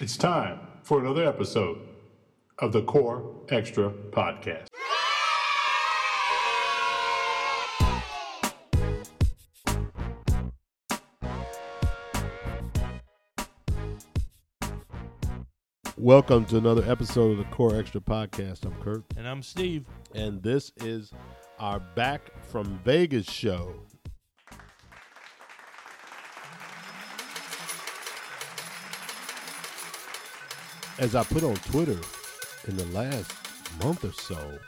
It's time for another episode of the Core Extra Podcast. Welcome to another episode of the Core Extra Podcast. I'm Kurt, And I'm Steve. and this is our Back from Vegas show. As I put on Twitter in the last month or so,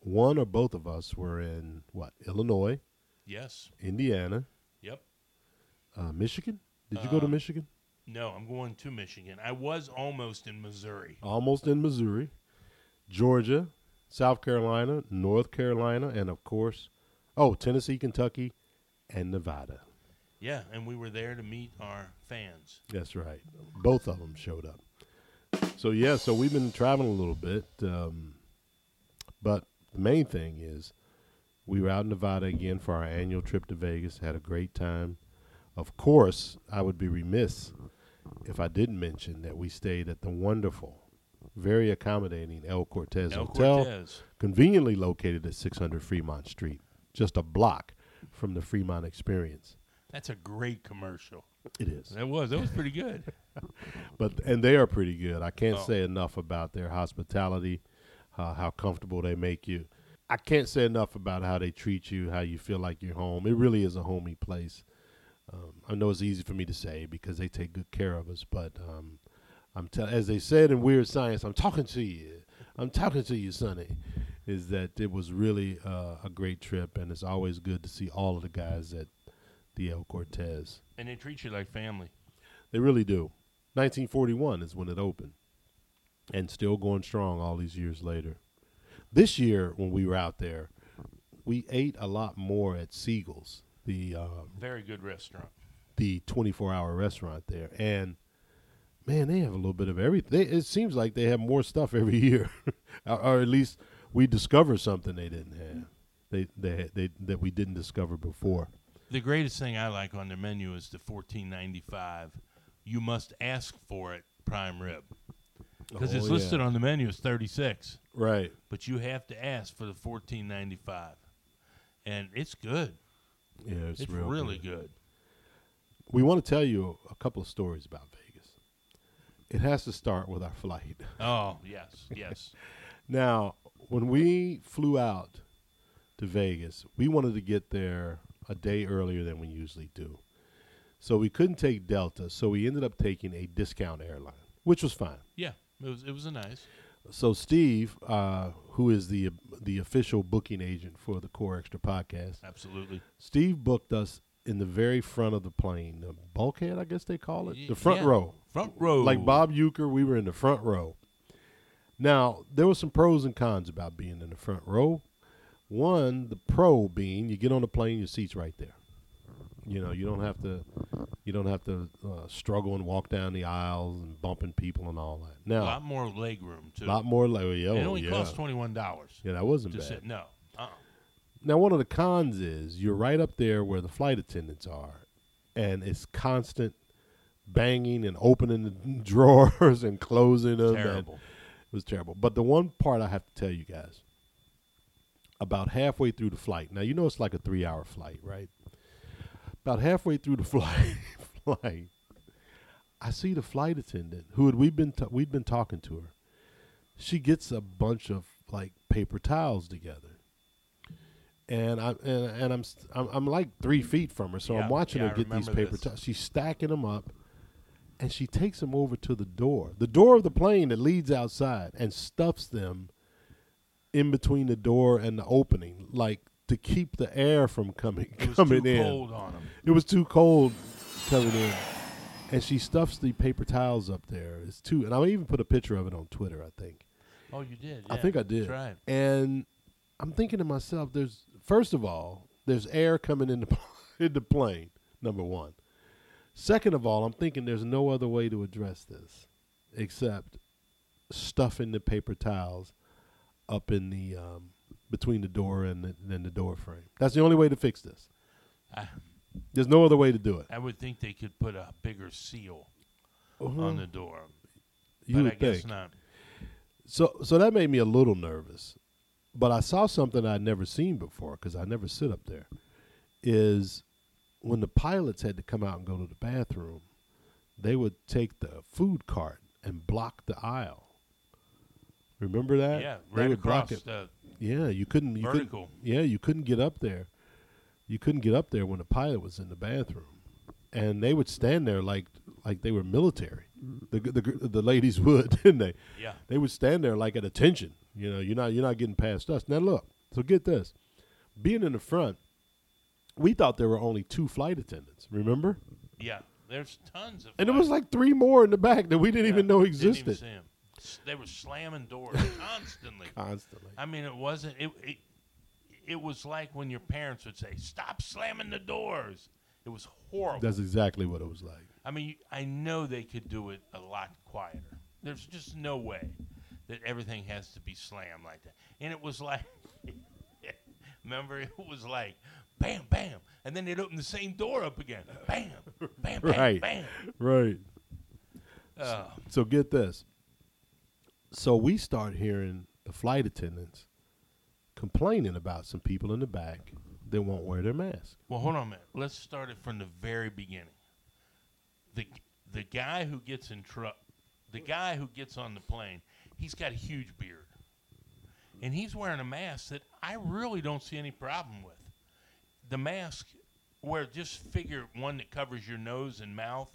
one or both of us were in what Illinois, Yes. Indiana, Yep. uh, Michigan. Did you go to Uh, Michigan? No, I'm going to Michigan. I was almost in Missouri. almost in Missouri, Georgia, South Carolina, North Carolina, and of course, oh, Tennessee, Kentucky, and Nevada. Yeah, and we were there to meet our fans. That's right. Both of them showed up. So yeah, so we've been traveling a little bit, um, but the main thing is we were out in Nevada again for our annual trip to Vegas. Had a great time. Of course, I would be remiss if I didn't mention that we stayed at the wonderful, very accommodating El Cortez El Hotel, Cortez. conveniently located at 600 Fremont Street, just a block from the Fremont Experience. That's a great commercial. It is. That was. That was pretty good. but and they are pretty good. I can't Oh. say enough about their hospitality, uh, how comfortable they make you. I can't say enough about how they treat you, how you feel like you're home. It really is a homey place. Um, I know it's easy for me to say because they take good care of us, but um, I'm tell as they said in Weird Science, I'm talking to you. I'm talking to you, Sonny. Is that it was really uh, a great trip, and it's always good to see all of the guys at the El Cortez. and they treat you like family. They really do. 1941 is when it opened, and still going strong all these years later. This year, when we were out there, we ate a lot more at Siegel's, the uh, Very good restaurant. the 24 hour restaurant there, and man, they have a little bit of everything. They, it seems like they have more stuff every year, or, or at least we discover something they didn't have. They they they that we didn't discover before. The greatest thing I like on their menu is the 14.95. You must ask for it prime rib because it's Oh, listed yeah. on the menu as 36, right. but you have to ask for the 14.95, and it's good. Yeah, it's, It's, real really good. good. we want to tell you a couple of stories about Vegas. It has to start with our flight. Oh yes, yes. Now, when we flew out to Vegas, we wanted to get there a day earlier than we usually do. So we couldn't take Delta, so we ended up taking a discount airline, which was fine. Yeah, it was it was a nice. So Steve, uh, who is the the official booking agent for the Core Extra podcast, Absolutely. Steve booked us in the very front of the plane, the bulkhead, I guess they call it, the front yeah. row. Front row. Like Bob Uecker, we were in the front row. Now, there were some pros and cons about being in the front row. One, the pro being you get on the plane, your seat's right there. You know, you don't have to, you don't have to uh, struggle and walk down the aisles and bumping people and all that. A lot more leg room too. a lot more. Like, oh, it only yeah, costs twenty one dollars yeah, that wasn't bad. sit. No. Uh. uh Now, one of the cons is you're right up there where the flight attendants are, and it's constant banging and opening the drawers and closing them. Terrible. It was terrible. But the one part I have to tell you guys, about halfway through the flight. Now you know it's like a three-hour flight, right? About halfway through the flight, flight, I see the flight attendant who had we been t- we'd been talking to her. She gets a bunch of like paper towels together, and I and, and I'm, st- I'm I'm like three feet from her, so Yeah, I'm watching yeah, her get these paper towels. She's stacking them up, and she takes them over to the door, the door of the plane that leads outside, and stuffs them in between the door and the opening, like to keep the air from coming It was coming too in. cold on them. It was too cold coming in. And she stuffs the paper towels up there. It's too, and I even put a picture of it on Twitter. I think. Oh, you did. I think I did. That's right. And I'm thinking to myself, there's first of all, there's air coming in the in the plane. Number one. Second of all, I'm thinking there's no other way to address this except stuffing the paper towels up in the um, between the door and the, and the door frame. That's the only way to fix this. I, There's no other way to do it. I would think they could put a bigger seal Uh-huh. on the door. You but would I guess think. not. So so that made me a little nervous. But I saw something I'd never seen before because I never sit up there. Is when the pilots had to come out and go to the bathroom, they would take the food cart and block the aisle. Remember that? Yeah, they right would block across it. the Yeah, you couldn't. You couldn't- yeah, you couldn't get up there. You couldn't get up there when the pilot was in the bathroom, and they would stand there like like they were military. The the the ladies would, didn't they? Yeah. They would stand there like at attention. You know, you're not you're not getting past us. Now look, so get this, being in the front, we thought there were only two flight attendants. Remember? Yeah. There's tons of And there was like three more in the back that we didn't Yeah, even know didn't even existed. see 'em. S- They were slamming doors constantly. Constantly. I mean, it wasn't. It, it it was like when your parents would say, "Stop slamming the doors." It was horrible. That's exactly what it was like. I mean, I know they could do it a lot quieter. There's just no way that everything has to be slammed like that. And it was like, remember, it was like, bam, bam, and then they'd open the same door up again, bam, bam, bam, Right. bam. Right. Oh, So get this. So we start hearing the flight attendants complaining about some people in the back that won't wear their mask. well, hold on a minute. Let's start it from the very beginning. The the guy who gets in trouble, the guy who gets on the plane, he's got a huge beard, and he's wearing a mask that I really don't see any problem with. The mask, where just figure one that covers your nose and mouth,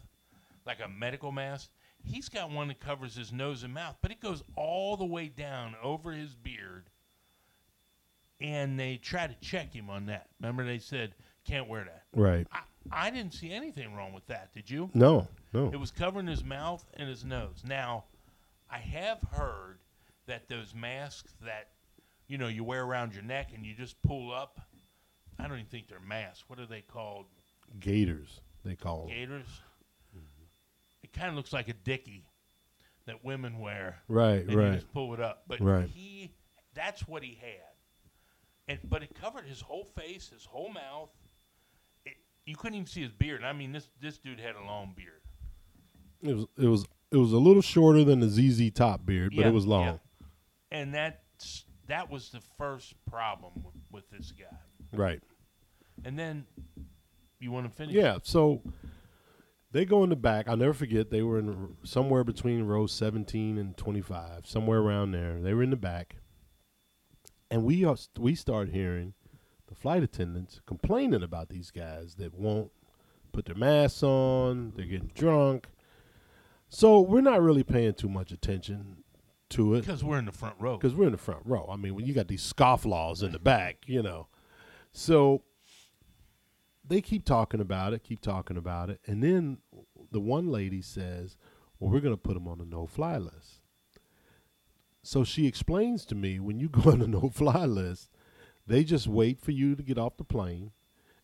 like a medical mask. He's got one that covers his nose and mouth, but it goes all the way down over his beard. And they try to check him on that. Remember, they said can't wear that. Right. I, I didn't see anything wrong with that. Did you? No. No. It was covering his mouth and his nose. Now, I have heard that those masks that you know you wear around your neck and you just pull up. I don't even think they're masks. What are they called? Gaiters. They call them. Gaiters. Kind of looks like a dicky that women wear, Right. and you Right. just pull it up. But Right. he, that's what he had, and but it covered his whole face, his whole mouth. It, you couldn't even see his beard. I mean, this this dude had a long beard. It was. It was. It was a little shorter than the ZZ Top beard, but Yeah, it was long. yeah. and that's that was the first problem with, with this guy. Right. And then you want to finish? Yeah. So they go in the back. I'll never forget. They were in somewhere between row 17 and 25, somewhere around there. They were in the back, and we are, we start hearing the flight attendants complaining about these guys that won't put their masks on. They're getting drunk. So we're not really paying too much attention to it because we're in the front row. because we're in the front row. I mean, when you got these scofflaws in the back, you know. So they keep talking about it, keep talking about it, and then the one lady says, "Well, we're going to put them on the no-fly list." So she explains to me, when you go on the no-fly list, they just wait for you to get off the plane,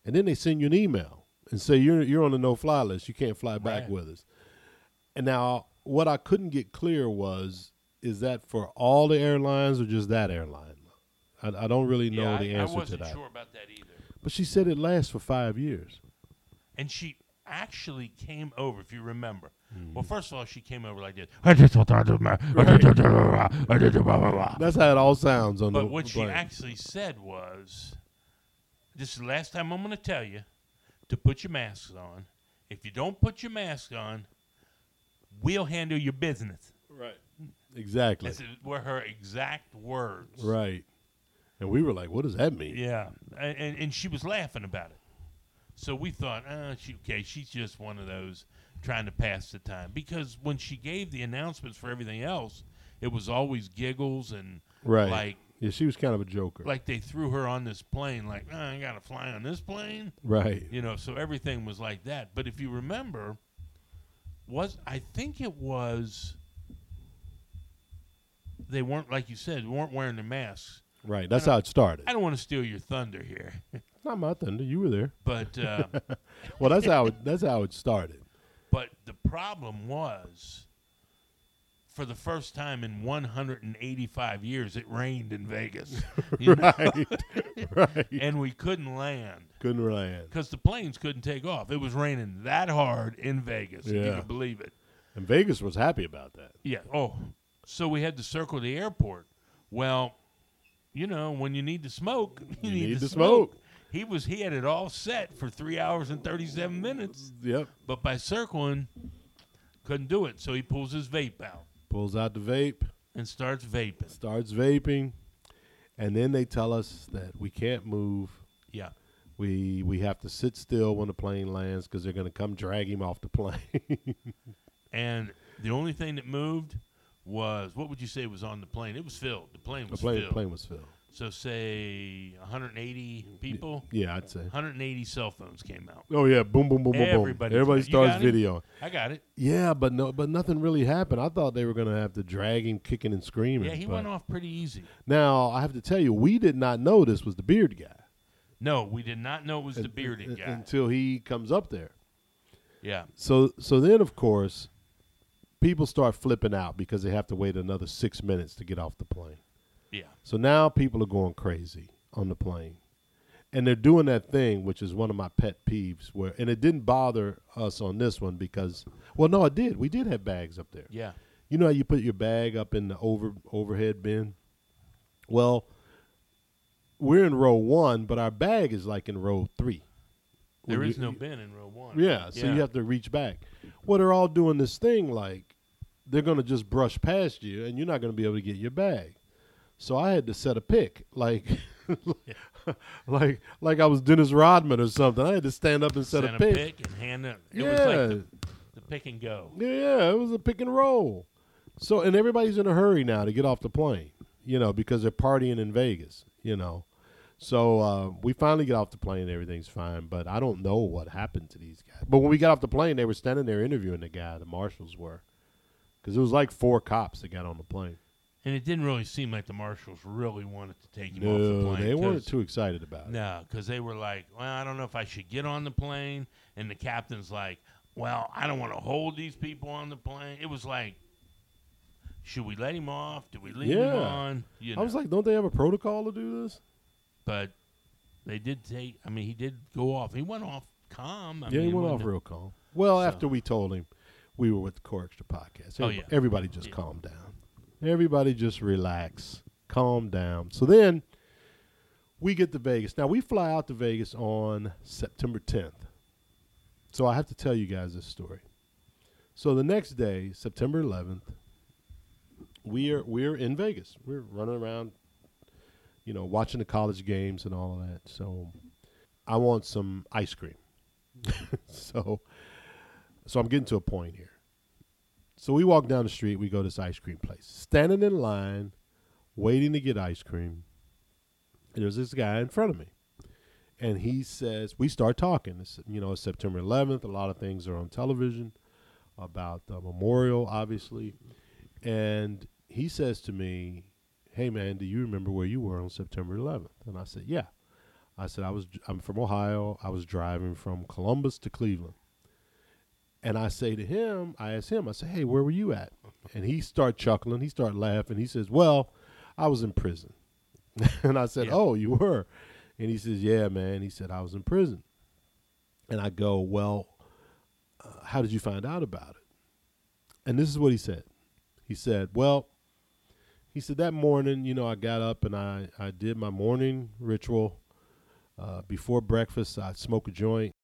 and then they send you an email and say you're you're on the no-fly list. You can't fly back with us. And now, what I couldn't get clear was, is that for all the airlines or just that airline? I, I don't really know yeah, the I, I answer to wasn't that. sure about that either. But she said it lasts for five years. And she actually came over, if you remember. Mm-hmm. Well, first of all, she came over like this. That's how it all sounds on the. But what she plane. actually said was, "This is the last time I'm going to tell you to put your masks on. If you don't put your mask on, we'll handle your business." right, exactly, This is- were her exact words. right. And we were like, "What does that mean?" Yeah, and, and and she was laughing about it. So we thought, uh, she okay, she's just one of those trying to pass the time. Because when she gave the announcements for everything else, it was always giggles and Right. like Yeah, she was kind of a joker. like they threw her on this plane, like oh, I got to fly on this plane, right. you know. So everything was like that. But if you remember, was I think it was they weren't like you said weren't wearing the masks. Right. That's how it started. I don't want to steal your thunder here, Not my thunder. You were there. but. Uh, Well, that's how it, that's how it started. But the problem was, for the first time in 185 years, it rained in Vegas. You know? Right. right. And we couldn't land Couldn't land. because the planes couldn't take off. It was raining that hard in Vegas, if you Yeah. can believe it. And Vegas was happy about that. Yeah. Oh, so we had to circle the airport. Well, you know, when you need to smoke, you, You need to to smoke. He was he had it all set for three hours and thirty seven minutes, Yep. but by circling, couldn't do it. So he pulls his vape out Pulls out the vape, and starts vaping. starts vaping, and then they tell us that we can't move. Yeah. We we have to sit still when the plane lands because they're going to come drag him off the plane. And the only thing that moved was what would you say was on the plane? It was filled. The plane the was plane filled. plane was filled. So say 180 people, Yeah, I'd say. 180 cell phones came out. Oh yeah, boom, boom, boom, boom, boom. Everybody- Everybody starts it? video. I got it. Yeah, but no, but nothing really happened. I thought they were to have to drag him, kicking and screaming. Yeah, he went off pretty easy. Now I have to tell you, we did not know this was the beard guy No, we did not know it was the bearded guy. until he comes up there. Yeah. So so then of course, people start flipping out because they have to wait another six minutes to get off the plane. Yeah. So now people are going crazy on the plane. And they're doing that thing, which is one of my pet peeves, where and it didn't bother us on this one because well no it did. We did have bags up there. Yeah. You know how you put your bag up in the over overhead bin? Well, we're in row one, but our bag is like in row three. There is you- no bin in row one. Yeah, so you have to reach back. Well, they're all doing this thing like they're going to just brush past you, and you're not going to be able to get your bag. So I had to set a pick, like, like, like I was Dennis Rodman or something. I had to stand up and set Send a pick. pick and hand it. It yeah, was like the, the pick and go. yeah, yeah, it was a pick and roll. So, and everybody's in a hurry now to get off the plane, you know, because they're partying in Vegas, you know. So uh, we finally get off the plane, everything's fine. But I don't know what happened to these guys. But when we got off the plane, they were standing there interviewing the guy. The marshals were, because it was like four cops that got on the plane. And it didn't really seem like the marshals really wanted to take him off the No, plane. they weren't too excited about it. No, because they were like, well, I don't know if I should get on the plane. And the captain's like, well, I don't want to hold these people on the plane. It was like, should we let him off? Do we leave him Yeah. on? You I was like, don't they have a protocol to do this? but they did take, I mean, he did go off. He went off calm. I yeah, mean, he went off wasn't- real calm. Well, So- after we told him we were with the Core Extra podcast, Oh, everybody, yeah. everybody just Yeah. calm down. Everybody just relax, calm down. So then we get to Vegas. Now we fly out to Vegas on September 10th. So I have to tell you guys this story. So the next day, September 11th, we are we're in Vegas. We're running around, you know, watching the college games and all of that. So I want some ice cream. so so I'm getting to a point here. So we walk down the street, we go to this ice cream place. Standing in line, waiting to get ice cream. There's this guy in front of me. And he says, we start talking. It's, you know, it's September 11th. A lot of things are on television about the memorial, obviously. And he says to me, hey, man, do you remember where you were on September 11th? And I said, yeah. I said, I was, I'm from Ohio. I was driving from Columbus to Cleveland. And I say to him, I ask him, I say, hey, where were you at? And he start chuckling. He start laughing. He says, well, I was in prison. and I said, Yeah. oh, you were? And he says, yeah, man. He said, I was in prison. And I go, well, uh, how did you find out about it? And this is what he said. He said, well, he said that morning, you know, I got up and I, I did my morning ritual. Uh, before breakfast, I smoke a joint.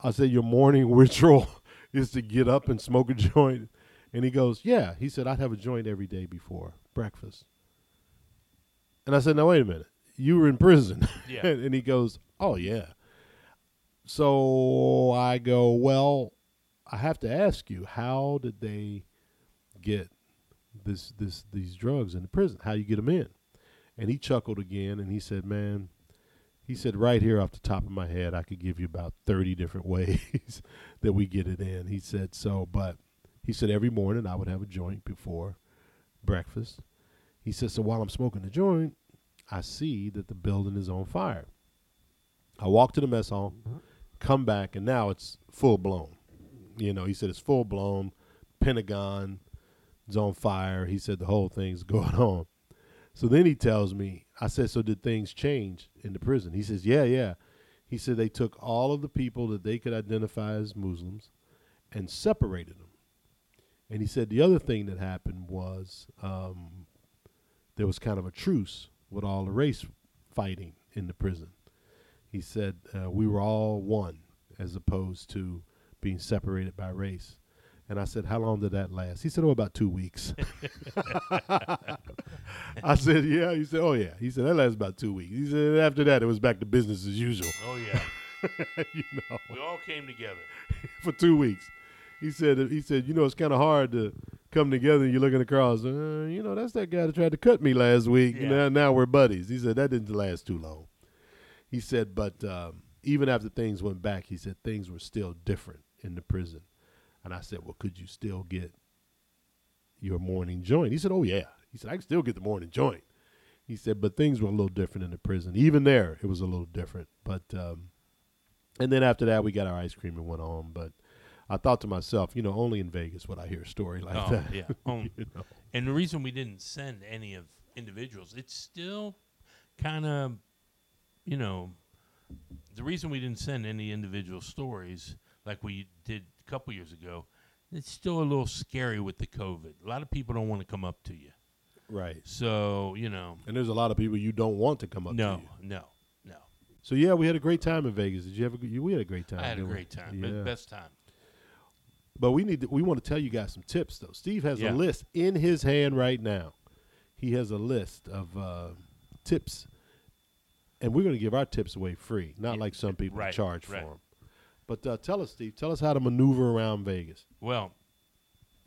I said, Your morning ritual is to get up and smoke a joint. And he goes, Yeah. He said, I'd have a joint every day before breakfast. And I said, Now, wait a minute. You were in prison. Yeah. and he goes, Oh, yeah. So I go, Well, I have to ask you, how did they get this this these drugs in the prison? How you get them in? And he chuckled again and he said, Man, he said, right here off the top of my head, I could give you about 30 different ways that we get it in. He said, so, but he said, every morning I would have a joint before breakfast. He said, so while I'm smoking the joint, I see that the building is on fire. I walk to the mess hall, come back, and now it's full blown. You know, he said it's full blown. Pentagon is on fire. He said the whole thing's going on. So then he tells me, I said, so did things change in the prison? He says, yeah, yeah. He said they took all of the people that they could identify as Muslims and separated them And he said the other thing that happened was um, there was kind of a truce with all the race fighting in the prison. He said uh, we were all one as opposed to being separated by race. And I said, How long did that last? He said, Oh, about two weeks. I said, Yeah. He said, Oh, yeah. He said, That lasted about two weeks. He said, After that, it was back to business as usual. Oh yeah, you know, we all came together. for two weeks. He said, He said, You know, it's kind of hard to come together and you're looking across. Uh, you know, that's that guy that tried to cut me last week. Yeah. Now, now we're buddies. He said, That didn't last too long. He said, But um, even after things went back, he said, things were still different in the prison. And I said, Well, could you still get your morning joint? He said, Oh, yeah. He said, I can still get the morning joint. He said, But things were a little different in the prison. Even there, it was a little different. But, um, and then after that, we got our ice cream and went on. But I thought to myself, you know, only in Vegas would I hear a story like Oh, that. yeah. Um, you know? And the reason we didn't send any of individuals, it's still kind of, you know, the reason we didn't send any individual stories like we did a couple years ago, it's still a little scary with the COVID. A lot of people don't want to come up to you. Right. So, you know, And there's a lot of people you don't want to come up no, to you. no, no. So yeah, we had a great time in Vegas. Did you have a good? We had a great time. I had a we? great time. Yeah. Best time. But we need to, we want to tell you guys some tips though. Steve has Yeah. a list in his hand right now. He has a list of uh, tips, and we're going to give our tips away free, not Yeah, like some people right, charge right. for them. But uh, tell us, Steve. Tell us how to maneuver around Vegas. Well,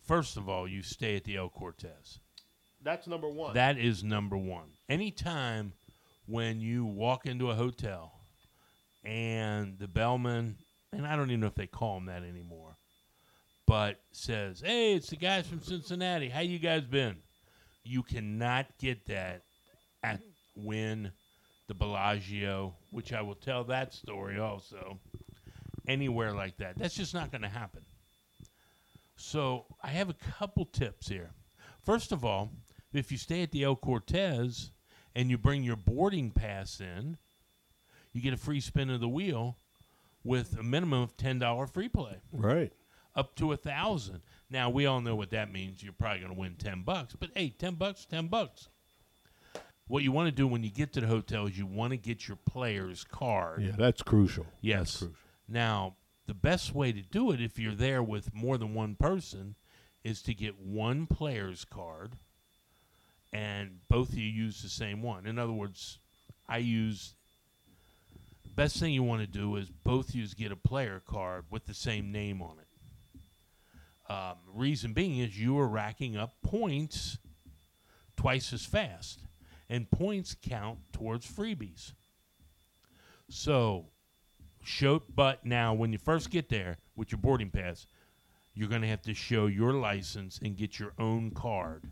first of all, you stay at the El Cortez. That's number one. That is number one. Anytime when you walk into a hotel and the bellman, and I don't even know if they call him that anymore, but says, "Hey, it's the guys from Cincinnati. How you guys been?" You cannot get that at Wynn, the Bellagio, which I will tell that story also. Anywhere like that, that's just not going to happen. So I have a couple tips here. First of all, if you stay at the El Cortez and you bring your boarding pass in, you get a free spin of the wheel with a minimum of ten dollar free play, right. up to a thousand. Now we all know what that means. You're probably going to win ten bucks, but hey, ten bucks, ten bucks. What you want to do when you get to the hotel is you want to get your player's card. Yeah, that's crucial. Yes. That's crucial. Now, the best way to do it if you're there with more than one person is to get one player's card and both of you use the same one. In other words, I use best thing you want to do is both you get a player card with the same name on it. Um, reason being is you are racking up points twice as fast, and points count towards freebies. So, show but now when you first get there with your boarding pass, you're going to have to show your license and get your own card,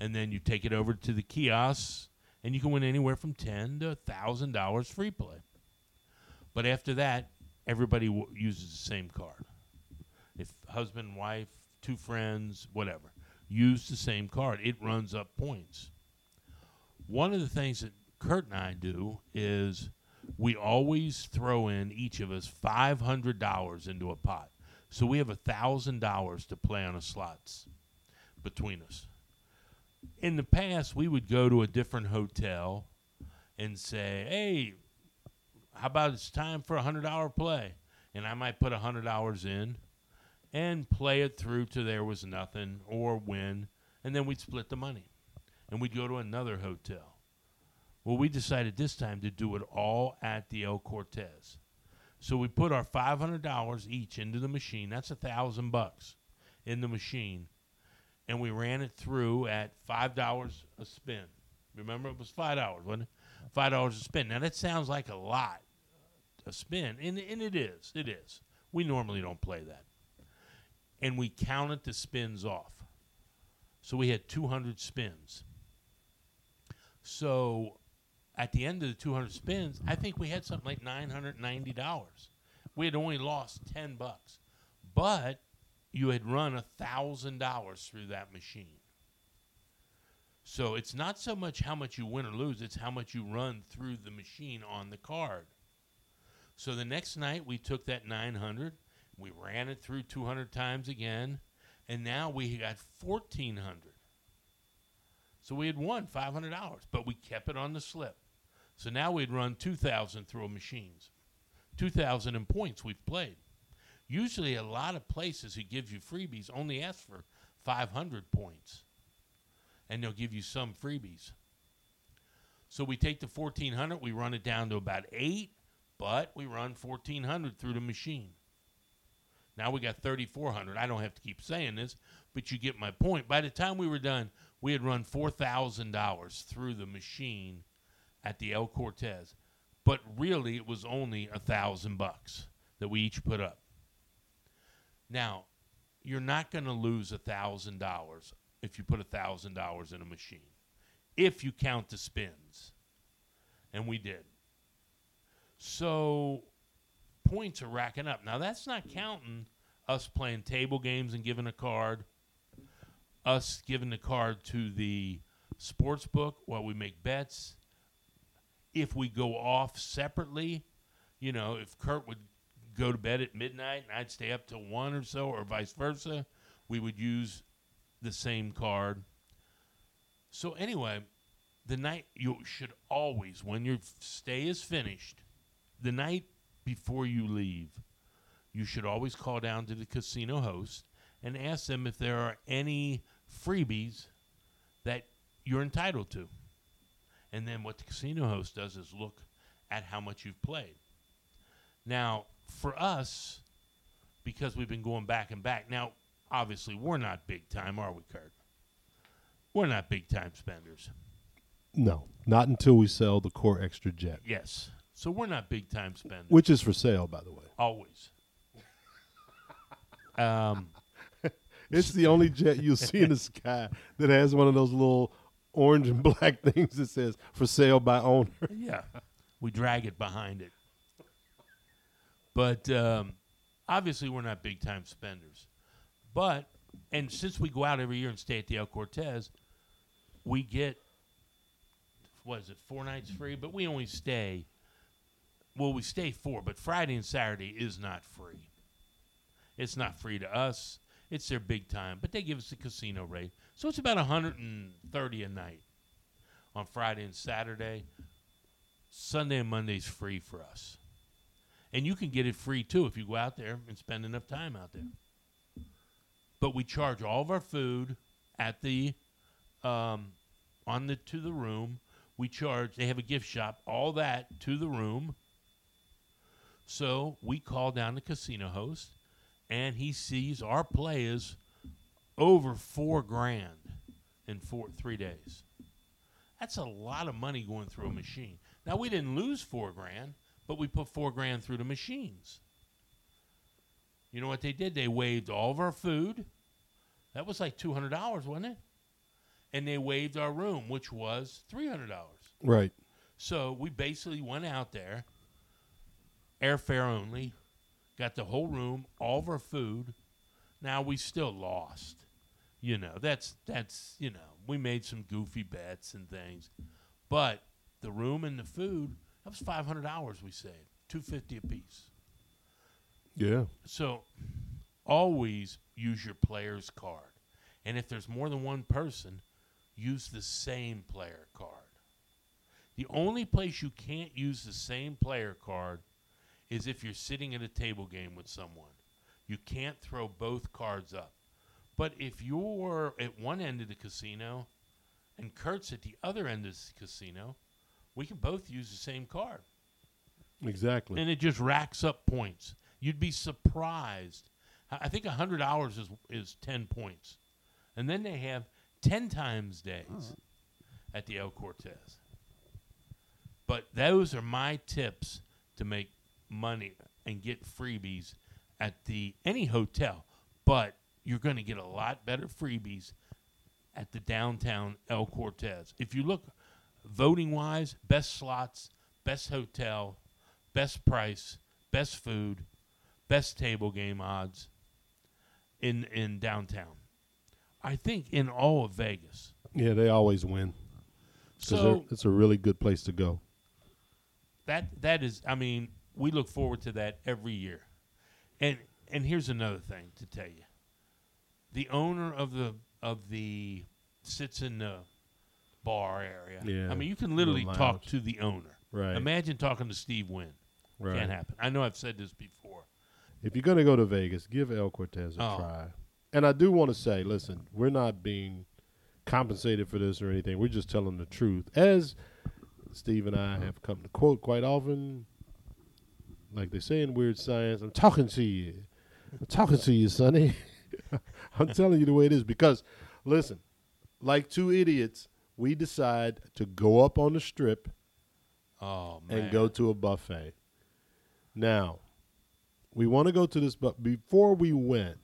and then you take it over to the kiosks, and you can win anywhere from ten to thousand dollars free play. But after that, everybody w- uses the same card. If husband, wife, two friends, whatever, use the same card, it runs up points. One of the things that Kurt and I do is we always throw in each of us five hundred dollars into a pot. So we have a thousand dollars to play on the slots between us. In the past, we would go to a different hotel and say, "Hey, how about it's time for a hundred dollar play?" And I might put a hundred dollars in and play it through to there was nothing or win, and then we'd split the money, and we'd go to another hotel. Well, we decided this time to do it all at the El Cortez. So we put our five hundred dollars each into the machine. That's a thousand bucks in the machine, and we ran it through at five dollars a spin. Remember, it was five dollars, wasn't it? Five dollars a spin. Now that sounds like a lot, a spin, and and it is. It is. We normally don't play that, and we counted the spins off. So we had two hundred spins. So at the end of the 200 spins, I think we had something like $990. We had only lost 10 bucks. But you had run $1,000 through that machine. So it's not so much how much you win or lose, it's how much you run through the machine on the card. So the next night we took that 900, we ran it through 200 times again, and now we got fourteen hundred. So we had won five hundred dollars, but we kept it on the slip. So now we'd run two thousand through a machines, two thousand in points we've played. Usually, a lot of places who give you freebies only ask for five hundred points, and they'll give you some freebies. So we take the fourteen hundred, we run it down to about eight, but we run fourteen hundred through the machine. Now we got 3,400. I don't have to keep saying this, but you get my point. By the time we were done, we had run $4,000 through the machine at the El Cortez. But really, it was only a thousand bucks that we each put up. Now, you're not going to lose a thousand dollars if you put a thousand dollars in a machine, if you count the spins, and we did. So points are racking up. Now that's not counting us playing table games and giving a card, us giving the card to the sports book while we make bets. If we go off separately, you know, if Kurt would go to bed at midnight and I'd stay up till one or so, or vice versa, we would use the same card. So anyway, the night you should always, when your stay is finished, the night before you leave, you should always call down to the casino host and ask them if there are any freebies that you're entitled to. And then what the casino host does is look at how much you've played. Now, for us, because we've been going back and back, now, obviously, we're not big time, are we, Kurt? We're not big time spenders. No, not until we sell the core extra jet, Yes. So we're not big time spenders. which is for sale, by the way. Always. Um, It's the only jet you'll see in the sky that has one of those little orange and black things that says "for sale by owner." yeah, we drag it behind it. But um, obviously, we're not big time spenders. But and since we go out every year and stay at the El Cortez, we get what is it four nights free? But we only stay. Well, we stay four, but Friday and Saturday is not free. It's not free to us. It's their big time, but they give us the casino rate, so it's about 130 a night on Friday and Saturday. Sunday and Monday's free for us. And you can get it free too if you go out there and spend enough time out there. But we charge all of our food at the um, on the to the room. We charge they have a gift shop, all that to the room. So we call down the casino host and he sees our play is over four grand in four three days. That's a lot of money going through a machine. Now we didn't lose four grand, but we put four grand through the machines. You know what they did? They waived all of our food. That was like two hundred dollars, wasn't it? And they waived our room, which was three hundred dollars. Right. So we basically went out there, airfare only, got the whole room, all of our food. Now we still lost. You know, that's that's you know, we made some goofy bets and things. But the room and the food, that was five hundred dollars we saved. Two fifty apiece. Yeah. So always use your player's card. And if there's more than one person, use the same player card. The only place you can't use the same player card is if you're sitting at a table game with someone. You can't throw both cards up. But if you're at one end of the casino and Kurt's at the other end of the casino, we can both use the same card Exactly. and it just racks up points. You'd be surprised. I think hundred dollars is is ten points, and then they have ten times days at the El Cortez. But those are my tips to make money and get freebies at the any hotel. But you're going to get a lot better freebies at the downtown El Cortez. If you look voting wise, best slots, best hotel, best price, best food, best table game odds in in downtown. I think in all of Vegas. yeah, they always win. So it's a really good place to go. that that is I mean, we look forward to that every year. And and here's another thing to tell you. the owner of the of the sits in the bar area. Yeah, I mean, you can literally talk to the owner. Right. Imagine talking to Steve Wynn. right. Can't happen. I know I've said this before. If you're going to go to Vegas, give El Cortez a Oh. try. And I do want to say, listen, we're not being compensated for this or anything. We're just telling the truth. As Steve and I have come to quote quite often, like they say in Weird Science, I'm talking to you. I'm talking to you, Sonny. I'm telling you the way it is because, listen, like two idiots, we decide to go up on the strip Oh man. and go to a buffet. Now, we want to go to this, but before we went,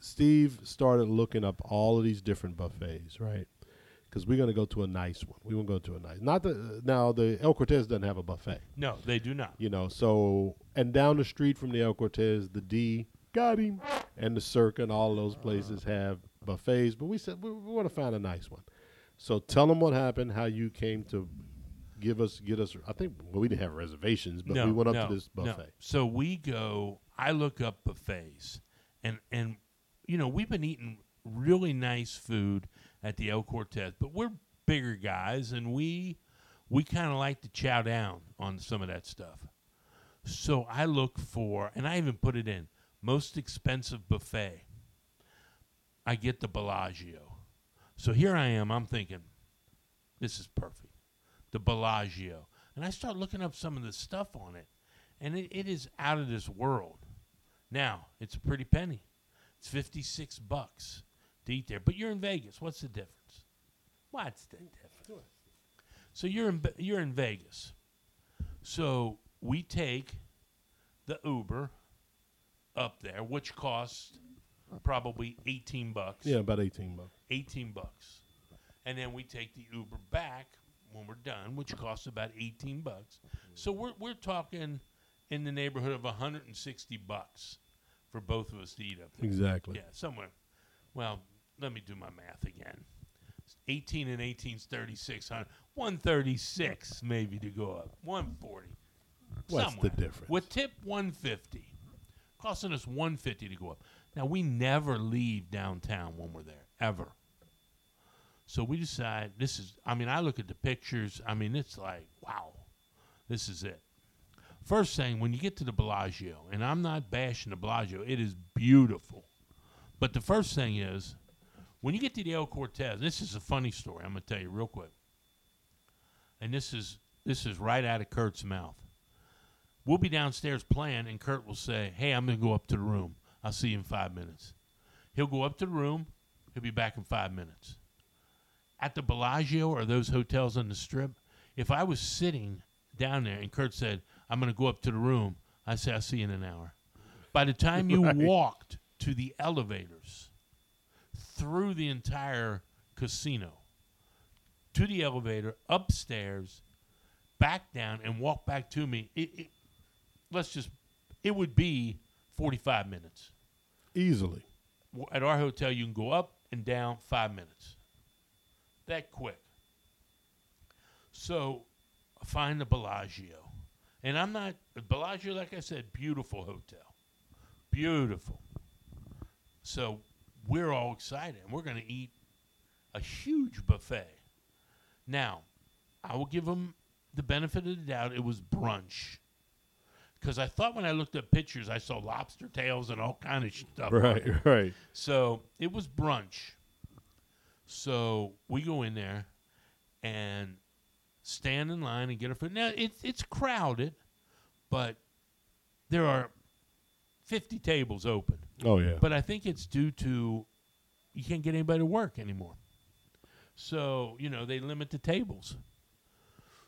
Steve started looking up all of these different buffets, right? Because we're going to go to a nice one. We won't go to a nice. Not the now the El Cortez doesn't have a buffet, No, they do not. you know. So and down the street from the El Cortez, the D got him, and the Circa and all those places have buffets. But we said we, we want to find a nice one. So tell them what happened, how you came to give us get us. I think well, we didn't have reservations, but no, we went up no, to this no. buffet. So we go. I look up buffets, and and you know we've been eating really nice food at the El Cortez, but we're bigger guys, and we we kind of like to chow down on some of that stuff. So I look for, and I even put it in most expensive buffet. I get the Bellagio. So here I am. I'm thinking, this is perfect. The Bellagio, and I start looking up some of the stuff on it and it, it is out of this world. Now it's a pretty penny. It's fifty six bucks to eat there, but you're in Vegas. What's the difference? What's the difference? So you're in you're in Vegas. So we take the Uber up there, which costs probably eighteen bucks. Yeah, about eighteen bucks. 18 bucks. And then we take the Uber back when we're done, which costs about 18 bucks. So we're we're talking in the neighborhood of 160 bucks for both of us to eat up there. Exactly. Yeah, somewhere. Well, let me do my math again. 18 and 18 is 36. 136 maybe to go up. 140. What's somewhere. the difference? With tip 150. Costing us 150 to go up. Now we never leave downtown when we're there ever. So we decide this is I mean I look at the pictures, I mean it's like wow. This is it. First thing when you get to the Bellagio, and I'm not bashing the Bellagio, it is beautiful. But the first thing is when you get to the El Cortez, this is a funny story. I'm going to tell you real quick. And this is this is right out of Kurt's mouth. We'll be downstairs playing, and Kurt will say, "Hey, I'm going to go up to the room. I'll see you in five minutes." He'll go up to the room. He'll be back in five minutes. At the Bellagio or those hotels on the Strip, if I was sitting down there and Kurt said, "I'm going to go up to the room," I say, "I'll see you in an hour." By the time you Right. walked to the elevators, through the entire casino, to the elevator, upstairs, back down, and walk back to me, it, it, let's just, it would be 45 minutes. Easily. At our hotel, you can go up and down five minutes. That quick. So, find the Bellagio. And I'm not, Bellagio, like I said, beautiful hotel. Beautiful. So, we're all excited and we're going to eat a huge buffet. Now, I will give them the benefit of the doubt. It was brunch. Because I thought when I looked at pictures, I saw lobster tails and all kind of stuff. Right, right. So it was brunch. So we go in there and stand in line and get our food. Now it's it's crowded, but there are fifty tables open. Oh yeah. But I think it's due to you can't get anybody to work anymore. So you know they limit the tables.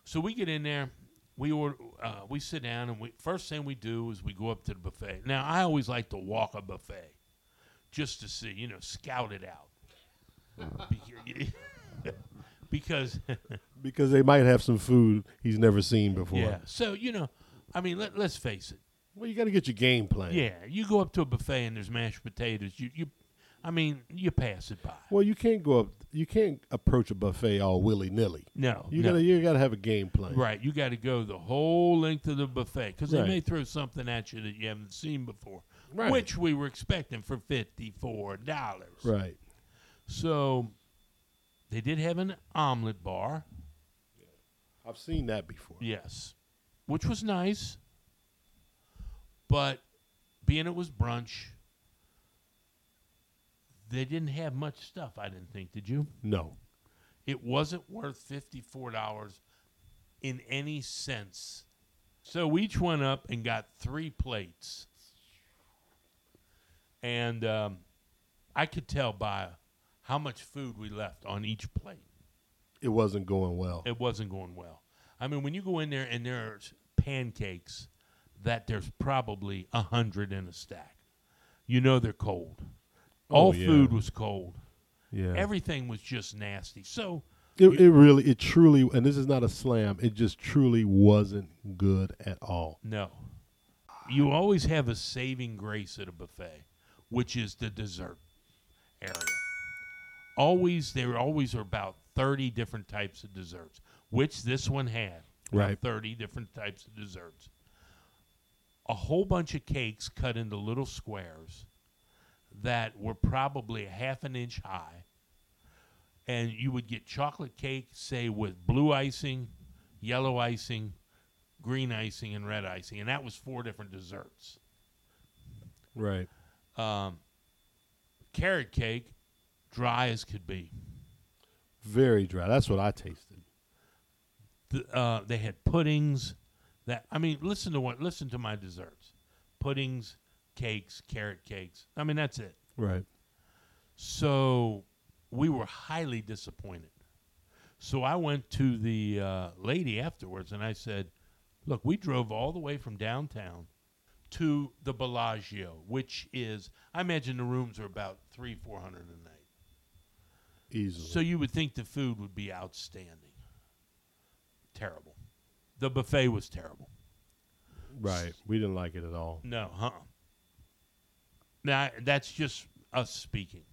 So we get in there, we order, uh, we sit down, and we first thing we do is we go up to the buffet. Now I always like to walk a buffet, just to see, you know, scout it out. Because because they might have some food he's never seen before. yeah, so you know, I mean, let, let's face it. Well, you got to get your game plan. Yeah, you go up to a buffet and there's mashed potatoes. You you, I mean, you pass it by. Well, you can't go up. You can't approach a buffet all willy nilly. No, You no. gotta. You gotta have a game plan. Right, you got to go the whole length of the buffet because they may throw something at you that you haven't seen before. Right. which we were expecting for fifty-four dollars. Right. So they did have an omelet bar, Yeah. I've seen that before. yes, which was nice. But being it was brunch, they didn't have much stuff. I didn't think. Did you? No. It wasn't worth fifty-four dollars in any sense. So we each went up and got three plates, and um, I could tell by how much food we left on each plate. It wasn't going well. It wasn't going well. I mean, when you go in there and there's pancakes that there's probably a hundred in a stack, you know they're cold. Oh, all Oh, yeah. food was cold. yeah. Everything was just nasty. So it, it really, it truly, and this is not a slam. It just truly wasn't good at all. No. You always have a saving grace at a buffet, which is the dessert area. Always, there always are about 30 different types of desserts, which this one had. Right. 30 different types of desserts. A whole bunch of cakes cut into little squares that were probably a half an inch high. And you would get chocolate cake, say, with blue icing, yellow icing, green icing and red icing, and that was four different desserts. Right. Um, carrot cake, dry as could be. Very dry. That's what I tasted. The, uh, they had puddings. That I mean, listen to what listen to my desserts: puddings, cakes, carrot cakes. I mean, that's it. Right. So we were highly disappointed. So I went to the uh, lady afterwards and I said, Look, we drove all the way from downtown to the Bellagio, which is, I imagine the rooms are about three, four hundred a night. Easily. So you would think the food would be outstanding. Terrible. The buffet was terrible. right. We didn't like it at all. No, huh? Now that's just us speaking,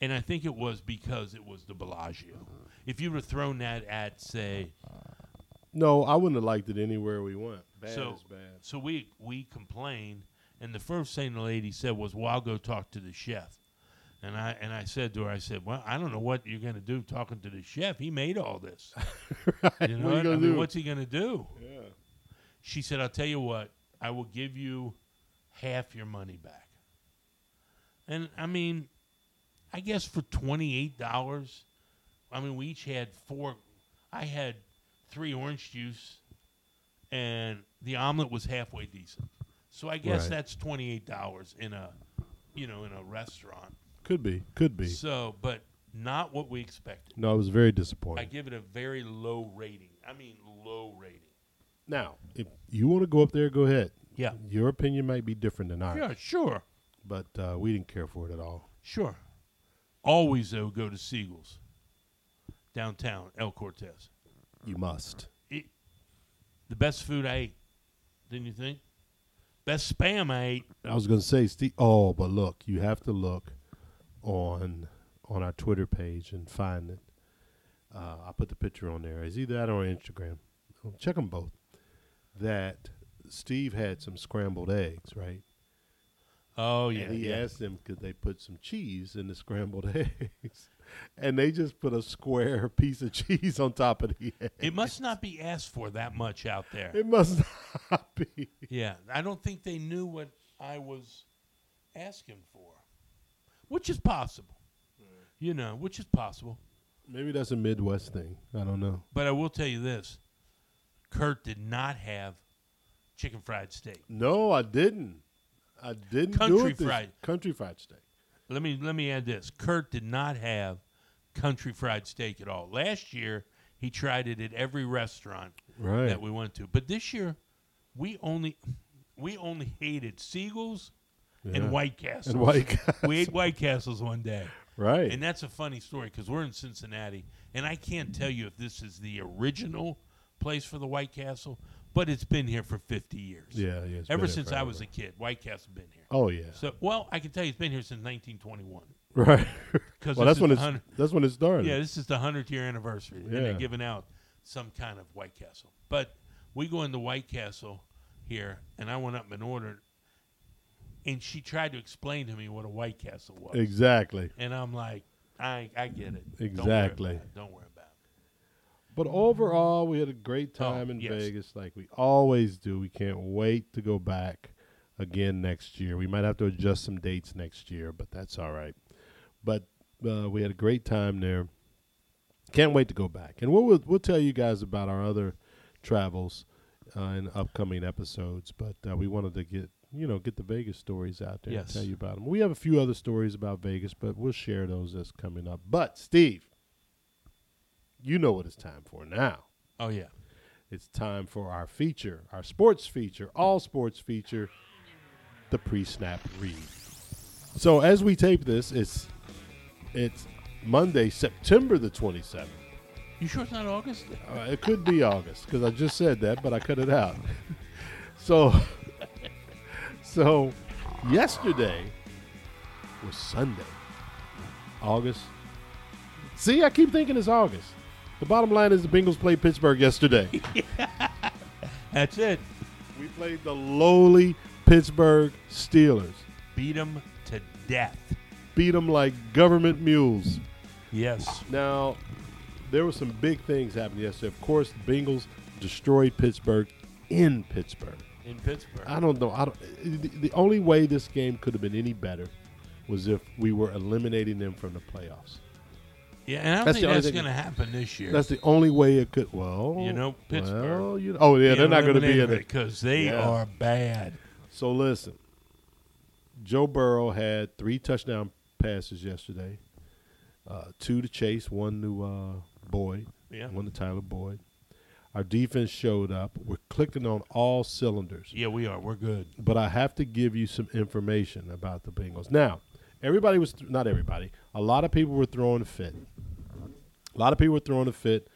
and I think it was because it was the Bellagio. Uh-huh. If you would have thrown that at, say, No, I wouldn't have liked it anywhere we went. Bad So- is bad. so we we complained, and the first thing the lady said was, "Well, I'll go talk to the chef." And I and I said to her, I said, "Well, I don't know what you're going to do talking to the chef. He made all this. right. You know, what you I mean, what's he going to do?" yeah. She said, I'll tell you what, I will give you half your money back. And I mean, I guess for $28, I mean, we each had four, I had three orange juice, and the omelet was halfway decent. So I guess Right. that's $28 in a, you know, in a restaurant. Could be. Could be. So, but not what we expected. No, I was very disappointed. I give it a very low rating. I mean, low rating. now, if you want to go up there, go ahead. Yeah. Your opinion might be different than ours, Yeah, sure. but uh, we didn't care for it at all. Sure. Always though go to Siegel's downtown El Cortez. You must. It, the best food I ate. Didn't you think? Best spam I ate. I was going to say, Steve. Oh, but look, you have to look on on our Twitter page and find it. Uh, I put the picture on there. It's either that or Instagram. Check them both. That Steve had some scrambled eggs, right? Oh yeah, and he yeah. asked them could they put some cheese in the scrambled eggs, and they just put a square piece of cheese on top of the egg. It must not be asked for that much out there. It must not be. yeah, I don't think they knew what I was asking for, which is possible. You know, which is possible. Maybe that's a Midwest thing. I don't know. But I will tell you this: Kurt did not have chicken fried steak. No, I didn't. I didn't do Country it. this- fried. country fried steak. let me let me add this. Kurt did not have country fried steak at all. Last year he tried it at every restaurant Right. that we went to. But this year we only we only hated Siegel's Yeah. and White Castle. and White. we ate White Castles one day. right. And that's a funny story because we're in Cincinnati, and I can't tell you if this is the original place for the White Castle, but it's been here for 50 years. yeah, yeah. Ever since I was a kid, White Castle been here. Oh yeah. So, well, I can tell you it's been here since 1921. Right. Because well, that's when it's that's when it started. Yeah, this is the hundredth year anniversary, and they're giving out some kind of White Castle. But we go into White Castle here, and I went up and ordered. And she tried to explain to me what a White Castle was, Exactly. and I'm like, I I get it. Exactly. Don't worry about it. Worry about it. But overall, we had a great Oh, time in yes. Vegas, like we always do. We can't wait to go back again next year. We might have to adjust some dates next year, but that's all right. But uh, we had a great time there. Can't wait to go back, and we'll we'll, we'll tell you guys about our other travels uh, in upcoming episodes. But uh, we wanted to get you know get the Vegas stories out there Yes. and tell you about them. We have a few other stories about Vegas, but we'll share those as coming up. But Steve, you know what it's time for now. Oh yeah. It's time for our feature, our sports feature, all sports feature, the pre-snap read. So as we tape this, it's it's Monday, September the 27th. You sure it's not August? Uh, it could be August because I just said that, but I cut it out. so, so yesterday was Sunday, August. See, I keep thinking it's August. The bottom line is the Bengals played Pittsburgh yesterday. That's it. we played the lowly Pittsburgh Steelers. Beat them to death. Beat them like government mules. Yes. Now, there were some big things happening yesterday. Of course, the Bengals destroyed Pittsburgh in Pittsburgh. In Pittsburgh. I don't know. I don't, the, the only way this game could have been any better was if we were eliminating them from the playoffs. yeah, and I don't That's think that's going to happen this year. That's the only way it could. Well, You know, Pittsburgh. Well, you know, oh yeah, they're not going to be in it. because they Yeah. are bad. So listen, Joe Burrow had three touchdown passes yesterday. Uh, two to Chase, one to uh, Boyd, Yeah. one to Tyler Boyd. Our defense showed up. We're clicking on all cylinders. Yeah, we are. We're good. But I have to give you some information about the Bengals. Now, everybody was th- not everybody. A lot of people were throwing a fit. A lot of people were throwing a fit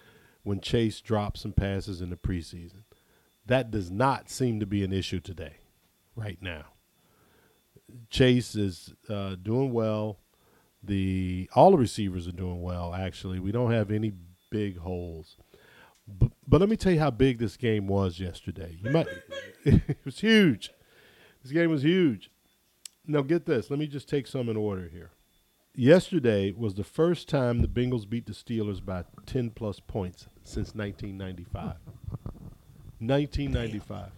when Chase dropped some passes in the preseason. That does not seem to be an issue today, right now. Chase is uh, doing well. The all the receivers are doing well. Actually, we don't have any big holes. But, let me tell you how big this game was yesterday. You might, it was huge. This game was huge. Now get this. Let me just take some in order here. Yesterday was the first time the Bengals beat the Steelers by 10 plus points since 1995. 1995.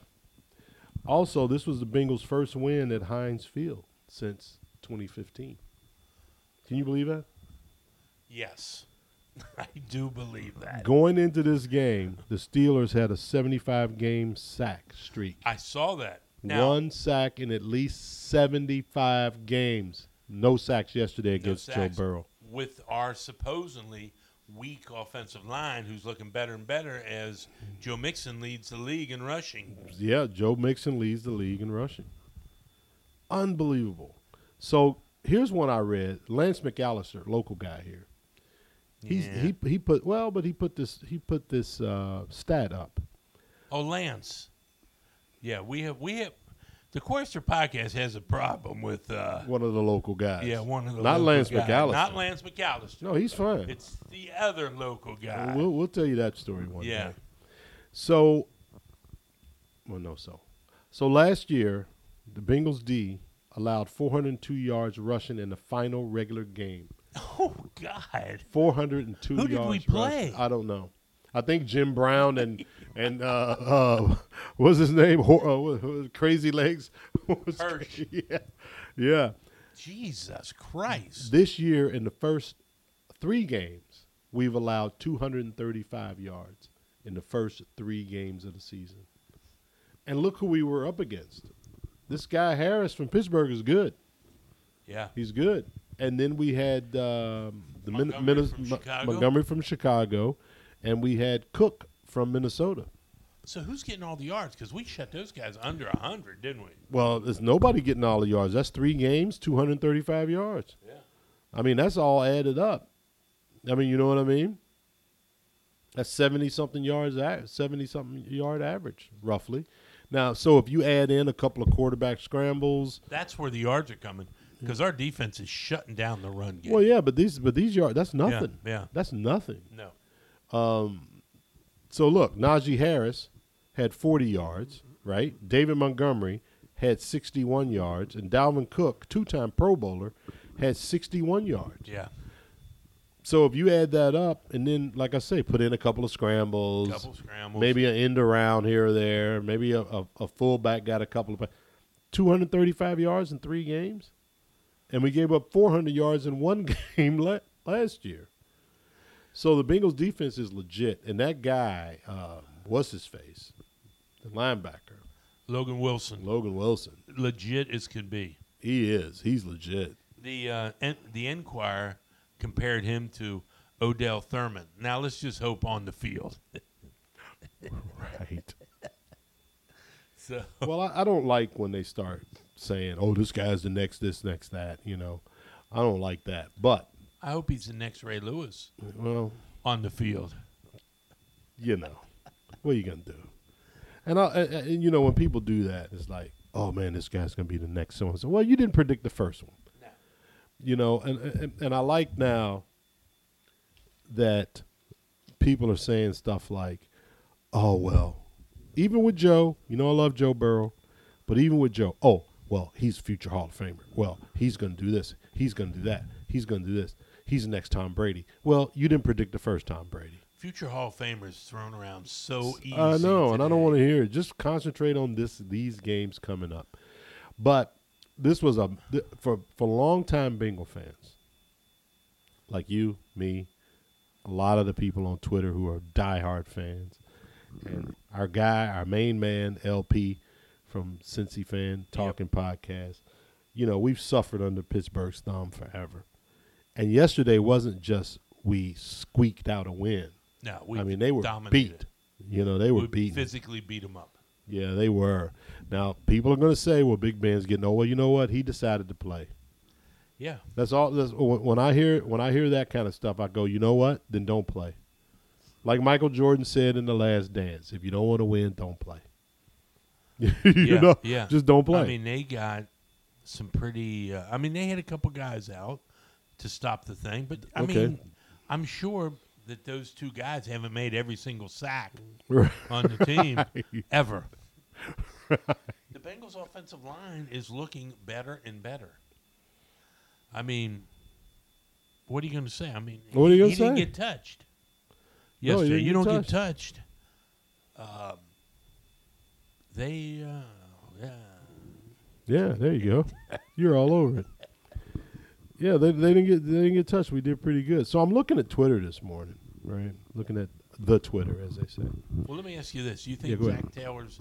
Also, this was the Bengals' first win at Heinz Field since 2015. Can you believe that? Yes. I do believe that. Going into this game, the Steelers had a 75 game sack streak. I saw that. Now, One sack in at least 75 games. No sacks yesterday no against sacks Joe Burrow. With our supposedly weak offensive line, who's looking better and better as Joe Mixon leads the league in rushing. Yeah, Joe Mixon leads the league in rushing. Unbelievable. So here's one I read. Lance McAllister, local guy here. He's Yeah. he he put well, but he put this he put this uh, stat up. Oh, Lance. Yeah, we have we have the Quester podcast has a problem with uh One of the local guys. yeah, one of the not local Lance guys. McAllister. Not Lance McAllister. No, he's fine. It's the other local guy. We'll we'll tell you that story one day. Yeah. day. So, well, no, so, so last year, the Bengals D allowed 402 yards rushing in the final regular game. Oh God. 402 Who did we play? I don't know. I think Jim Brown and and uh, uh, what's his name? Hor- uh, Crazy Legs. Hirsch. Yeah, yeah. Jesus Christ. This year, in the first three games, we've allowed 235 yards in the first three games of the season. And look who we were up against. This guy Harris from Pittsburgh is good. Yeah. He's good. And then we had um, the Min- Montgomery Minnes- from? Montgomery from Chicago, and we had Cook from Minnesota. So who's getting all the yards? Because we shut those guys under hundred, didn't we? Well, there's nobody getting all the yards. That's three games, 235 yards. Yeah. I mean, that's all added up. I mean, you know what I mean? That's 70 something yards, 70 something yard average, roughly. Now, so if you add in a couple of quarterback scrambles, That's where the yards are coming. Because our defense is shutting down the run game. well, yeah, but these, but these yards, that's nothing. yeah. That's nothing. No. Um, So look, Najee Harris had 40 yards, right? David Montgomery had 61 yards, and Dalvin Cook, two-time Pro Bowler, had 61 yards. Yeah. So if you add that up, and then, like I say, put in a couple of scrambles, Couple scrambles. maybe an end around here or there, maybe a, a, a fullback got a couple of 235 yards in three games, and we gave up 400 yards in one game la- last year. So the Bengals defense is legit, and that guy, uh, what's his face, the linebacker, Logan Wilson. Logan Wilson, Legit as can be. he is, he's legit. The uh, en- the Enquirer compared him to Odell Thurman. Now let's just hope on the field. Right. So well, I, I don't like when they start saying, "Oh, this guy's the next this, next that." You know, I don't like that. But I hope he's the next Ray Lewis well, on the field. you know, what are you gonna do? And I, and, and, you know, when people do that, it's like, "Oh man, this guy's gonna be the next so and so." Well, you didn't predict the first one. No. You know, and, and and I like now that people are saying stuff like, "Oh well," even with Joe, you know, I love Joe Burrow, but even with Joe, oh well, he's a future Hall of Famer. Well, he's going to do this. He's going to do that. He's going to do this. He's the next Tom Brady. Well, you didn't predict the first Tom Brady. Future Hall of Famers thrown around so easy. I know, and I don't want to hear it. Just concentrate on this these games coming up. But this was a th- for for longtime Bengal fans, like you, me, a lot of the people on Twitter who are diehard fans, and our guy, our main man, LP from Cincy Fan Talking Podcast. You know, we've suffered under Pittsburgh's thumb forever, and yesterday wasn't just we squeaked out a win. No, we I mean, they were dominated. beat. You know, they were We beaten. physically beat them up. Yeah, they were. Now, people are going to say, "Well, Big Ben's getting old." Well, you know what? He decided to play. Yeah. That's all. That's, when I hear when I hear that kind of stuff, I go, "You know what? Then don't play." Like Michael Jordan said in the Last Dance, "If you don't want to win, don't play." you yeah. know, yeah. just don't play. I mean, they got some pretty. Uh, I mean, they had a couple guys out to stop the thing, but I Okay. mean, I'm sure that those two guys haven't made every single sack on the team ever. the Bengals' offensive line is looking better and better. I mean, what are you going to say? I mean, What are you he, gonna he say? didn't get touched. No, he Yesterday, didn't you don't get touched. Um, they, uh, yeah. yeah, there you go. You're all over it. Yeah, they, they didn't get they didn't get touched. We did pretty good. So I'm looking at Twitter this morning, right? Looking at the Twitter, as they say. Well, let me ask you this: You Yeah, think ahead. Zac Taylor's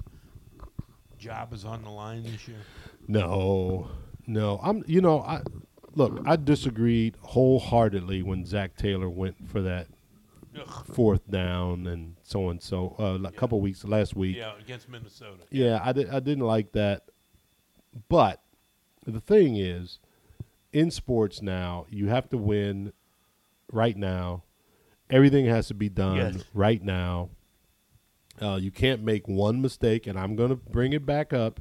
job is on the line this year? No, no. I'm. You know, I look. I disagreed wholeheartedly when Zac Taylor went for that Ugh. fourth down and so and so. Uh, a couple weeks last week. Yeah, against Minnesota. Yeah, I, di- I didn't like that. But the thing is, in sports now, you have to win right now. Everything has to be done Yes. right now. Uh, you can't make one mistake, and I'm going to bring it back up.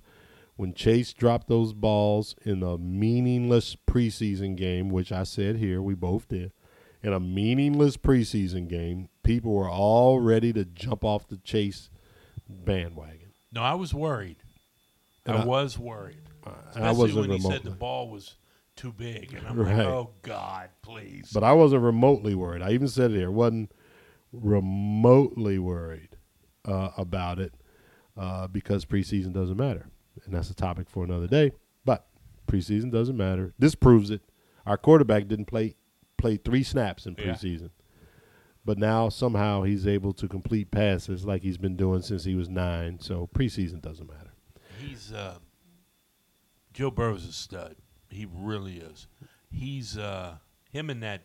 When Chase dropped those balls in a meaningless preseason game, which I said here, we both did, in a meaningless preseason game, people were all ready to jump off the Chase bandwagon. No, I was worried. I, I- was worried, And I wasn't when he said the ball was too big, and I'm Right. like, "Oh God, please!" But I wasn't remotely worried. I even said it here. wasn't remotely worried uh, about it uh, because preseason doesn't matter, and that's a topic for another day. But preseason doesn't matter. This proves it. Our quarterback didn't play play three snaps in Yeah. preseason, but now somehow he's able to complete passes like he's been doing since he was nine. So preseason doesn't matter. He's uh, Joe Burrow's a stud. He really is. He's uh, him and that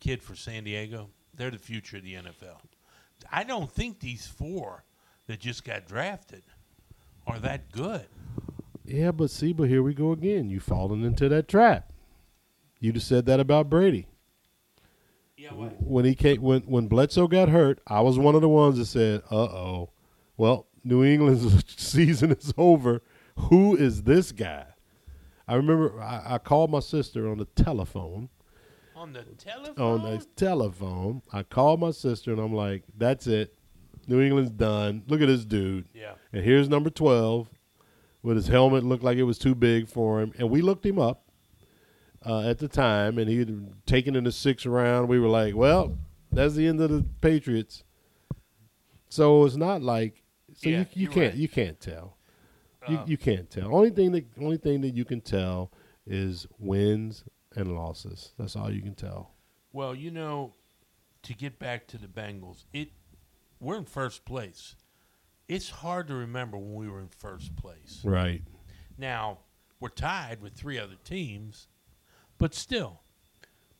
kid for San Diego. They're the future of the NFL. I don't think these four that just got drafted are that good. Yeah, but see, but here we go again. You fallen into that trap. You'd have said that about Brady. Yeah, when he came when when Bledsoe got hurt, I was one of the ones that said, "Uh oh, well, New England's season is over. Who is this guy?" I remember I, I called my sister on the telephone. on the telephone. On the telephone, I called my sister and I'm like, "That's it. New England's done. Look at this dude. yeah, And here's number twelve. with his helmet looked like it was too big for him, and we looked him up uh, at the time, and he had taken in the sixth round. We were like, well, that's the end of the Patriots. So it's not like so Yeah, you, you can't right. you can't tell. You Uh, you can't tell. Only thing that only thing that you can tell is wins and losses. That's all you can tell. Well, you know, to get back to the Bengals, it we're in first place. It's hard to remember when we were in first place. Right. Now we're tied with three other teams, but still,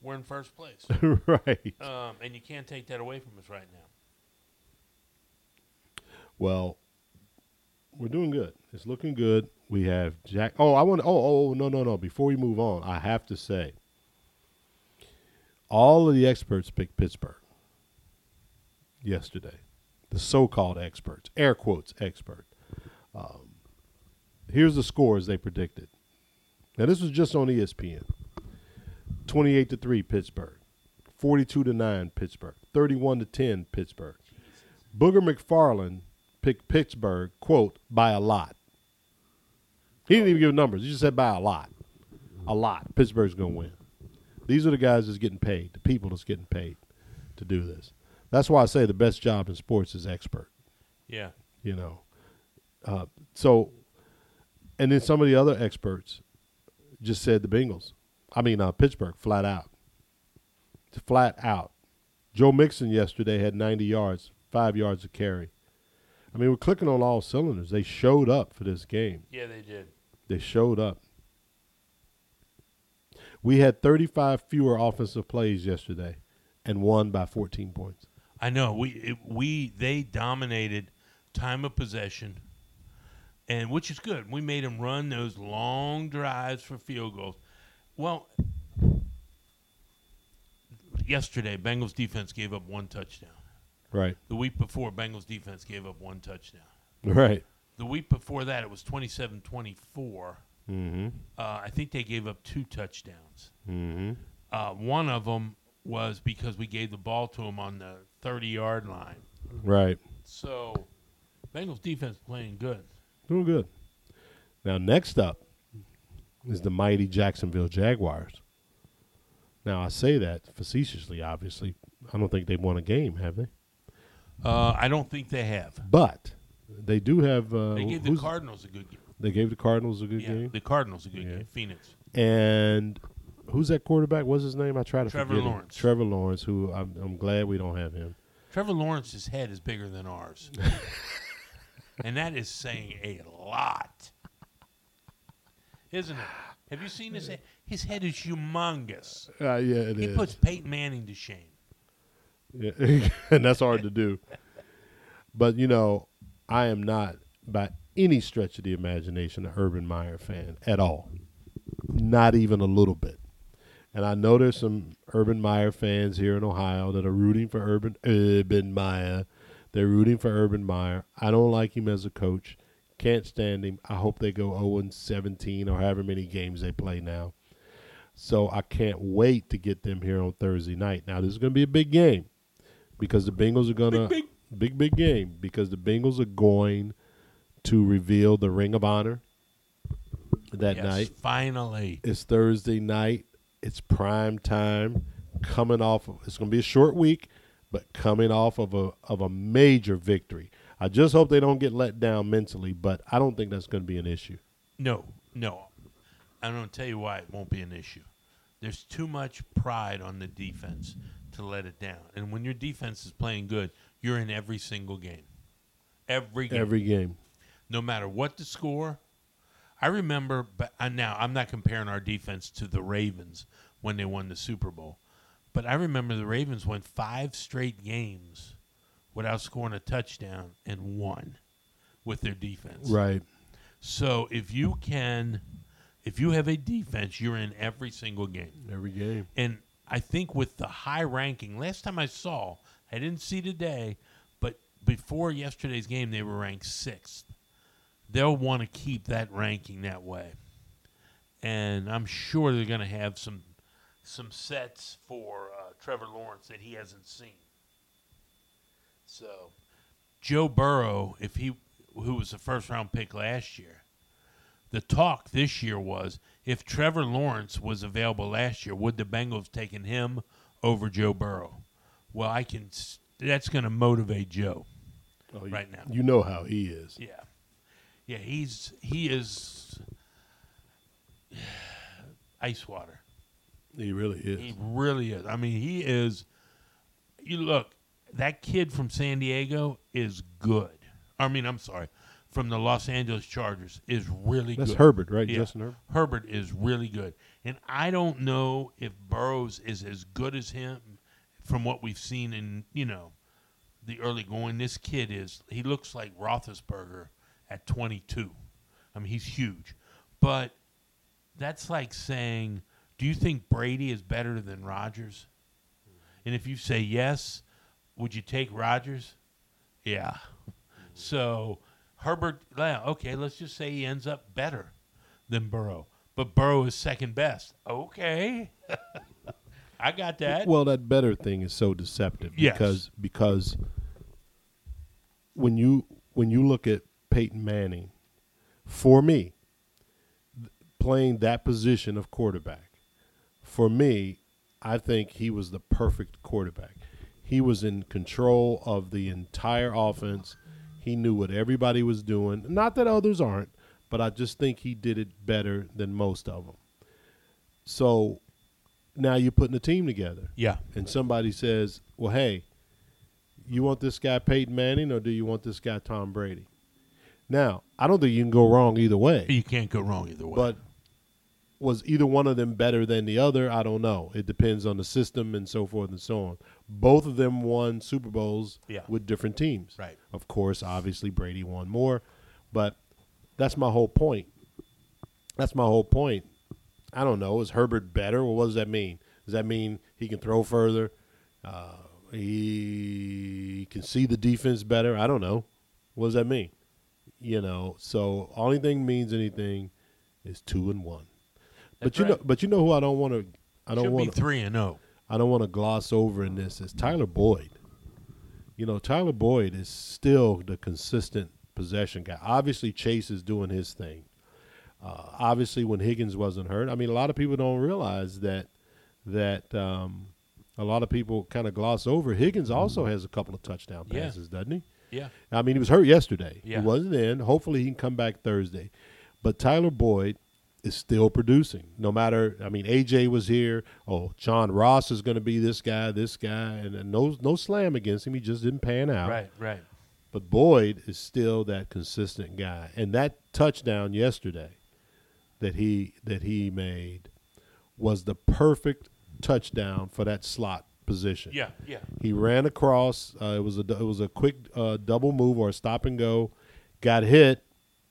we're in first place, right. um, and you can't take that away from us right now. Well, we're doing good. It's looking good. We have Jack. Oh, I want. Oh, oh, no, no, no. Before we move on, I have to say, all of the experts picked Pittsburgh yesterday. The so-called experts, air quotes, expert. Um, here's the scores they predicted. Now this was just on ESPN. Twenty-eight to three, Pittsburgh. Forty-two to nine, Pittsburgh. Thirty-one to ten, Pittsburgh. Booger McFarland picked Pittsburgh, quote, by a lot. He didn't even give numbers. He just said by a lot. A lot. Pittsburgh's going to win. These are the guys that's getting paid, the people that's getting paid to do this. That's why I say the best job in sports is expert, Yeah, you know. Uh, so, and then some of the other experts just said the Bengals. I mean, uh, Pittsburgh, flat out. Flat out. Joe Mixon yesterday had 90 yards, five yards of carry. I mean, we're clicking on all cylinders. They showed up for this game. yeah, they did. They showed up. We had 35 fewer offensive plays yesterday and won by 14 points. I know we it, we they dominated time of possession, and which is good. We made them run those long drives for field goals. Well, yesterday Bengals defense gave up one touchdown. Right. The week before, Bengals defense gave up one touchdown. Right. The week before that, it was 27-24. Mm-hmm. Uh, I think they gave up two touchdowns. Mm-hmm. Uh, one of them was because we gave the ball to them on the 30-yard line. Right. So, Bengals defense playing good. Doing good. Now, next up is the mighty Jacksonville Jaguars. Now, I say that facetiously, obviously. I don't think they've won a game, have they? Uh, I don't think they have. But they do have. Uh, They gave the Cardinals a good game. They gave the Cardinals a good Yeah, game. the Cardinals a good Yeah. game. Phoenix. And who's that quarterback? What's his name? I try to Trevor forget. him. Lawrence. Trevor Lawrence, who I'm, I'm glad we don't have him. Trevor Lawrence's head is bigger than ours, and that is saying a lot, isn't it? Have you seen his head? His head is humongous. Uh, yeah, it He is. puts Peyton Manning to shame. Yeah. and that's hard to do. But you know, I am not by any stretch of the imagination an Urban Meyer fan at all. Not even a little bit. And I know there's some Urban Meyer fans here in Ohio that are rooting for Urban Urban Meyer. They're rooting for Urban Meyer. I don't like him as a coach. Can't stand him. I hope they go 0 17 or however many games they play now. So I can't wait to get them here on Thursday night. Now this is going to be a big game because the Bengals are going to Big, big big game because the Bengals are going to reveal the Ring of Honor that yes, night. finally. It's Thursday night. It's prime time. Coming off, of, it's going to be a short week, but coming off of a of a major victory. I just hope they don't get let down mentally, but I don't think that's going to be an issue. No, no. I'm going to tell you why it won't be an issue. There's too much pride on the defense to let it down. And when your defense is playing good, you're in every single game. Every game. Every game, no matter what the score. I remember, but uh, now I'm not comparing our defense to the Ravens when they won the Super Bowl, but I remember the Ravens went five straight games without scoring a touchdown and won with their defense. right? So if you can, if you have a defense, you're in every single game. Every game. And I think with the high ranking, last time I saw, I didn't see today, but before yesterday's game, they were ranked sixth. They'll want to keep that ranking that way, and I'm sure they're going to have some some sets for uh, Trevor Lawrence that he hasn't seen. So, Joe Burrow, if he who was the first round pick last year, the talk this year was if Trevor Lawrence was available last year, would the Bengals taken him over Joe Burrow? Well, I can. That's going to motivate Joe Oh, you- right now. You know how he is. Yeah, yeah. He's he is ice water. He really is. He really is. I mean, he is. You look, that kid from San Diego is good. I mean, I'm sorry, from the Los Angeles Chargers is really That's good. Herbert, right? Yeah. Justin Herbert. Herbert is really good. And I don't know if Burrows is as good as him from what we've seen in, you know, the early going. This kid is, he looks like Roethlisberger at 22. I mean, he's huge. But that's like saying, do you think Brady is better than Rodgers? And if you say yes, would you take Rodgers? Yeah. So Herbert, okay, let's just say he ends up better than Burrow, but Burrow is second best. Okay, I got that. Well, that better thing is so deceptive Yes. because because when you when you look at Peyton Manning, for me, playing that position of quarterback, for me, I think he was the perfect quarterback. He was in control of the entire offense. He knew what everybody was doing. Not that others aren't, but I just think he did it better than most of them. So now you're putting a team together yeah, and somebody says, "Well, hey, you want this guy Peyton Manning or do you want this guy Tom Brady?" Now, I don't think you can go wrong either way. you can't go wrong either way. But was either one of them better than the other? I don't know. It depends on the system and so forth and so on. Both of them won Super Bowls Yeah. with different teams. Right. Of course, obviously Brady won more, but that's my whole point. That's my whole point. I don't know. Is Herbert better? Well, what does that mean? Does that mean he can throw further? Uh, he can see the defense better? I don't know. What does that mean? You know. So only thing means anything is two and one. but That's you know, but you know who I don't want to. I don't want be three and oh. I don't want to gloss over in this is Tyler Boyd. You know, Tyler Boyd is still the consistent possession guy. Obviously, Chase is doing his thing. Uh, obviously, when Higgins wasn't hurt, I mean, a lot of people don't realize that that um, a lot of people kind of gloss over. Higgins also has a couple of touchdown Yeah. passes, doesn't he? Yeah, I mean, he was hurt yesterday. Yeah. He wasn't in. Hopefully, he can come back Thursday. But Tyler Boyd is still producing. No matter, I mean, AJ was here. Oh, John Ross is going to be this guy, this guy, and, and no no slam against him. He just didn't pan out. right, right. But Boyd is still that consistent guy. And that touchdown yesterday that he that he made was the perfect touchdown for that slot position. Yeah, yeah. He ran across. Uh, it was a it was a quick uh, double move or a stop and go. Got hit.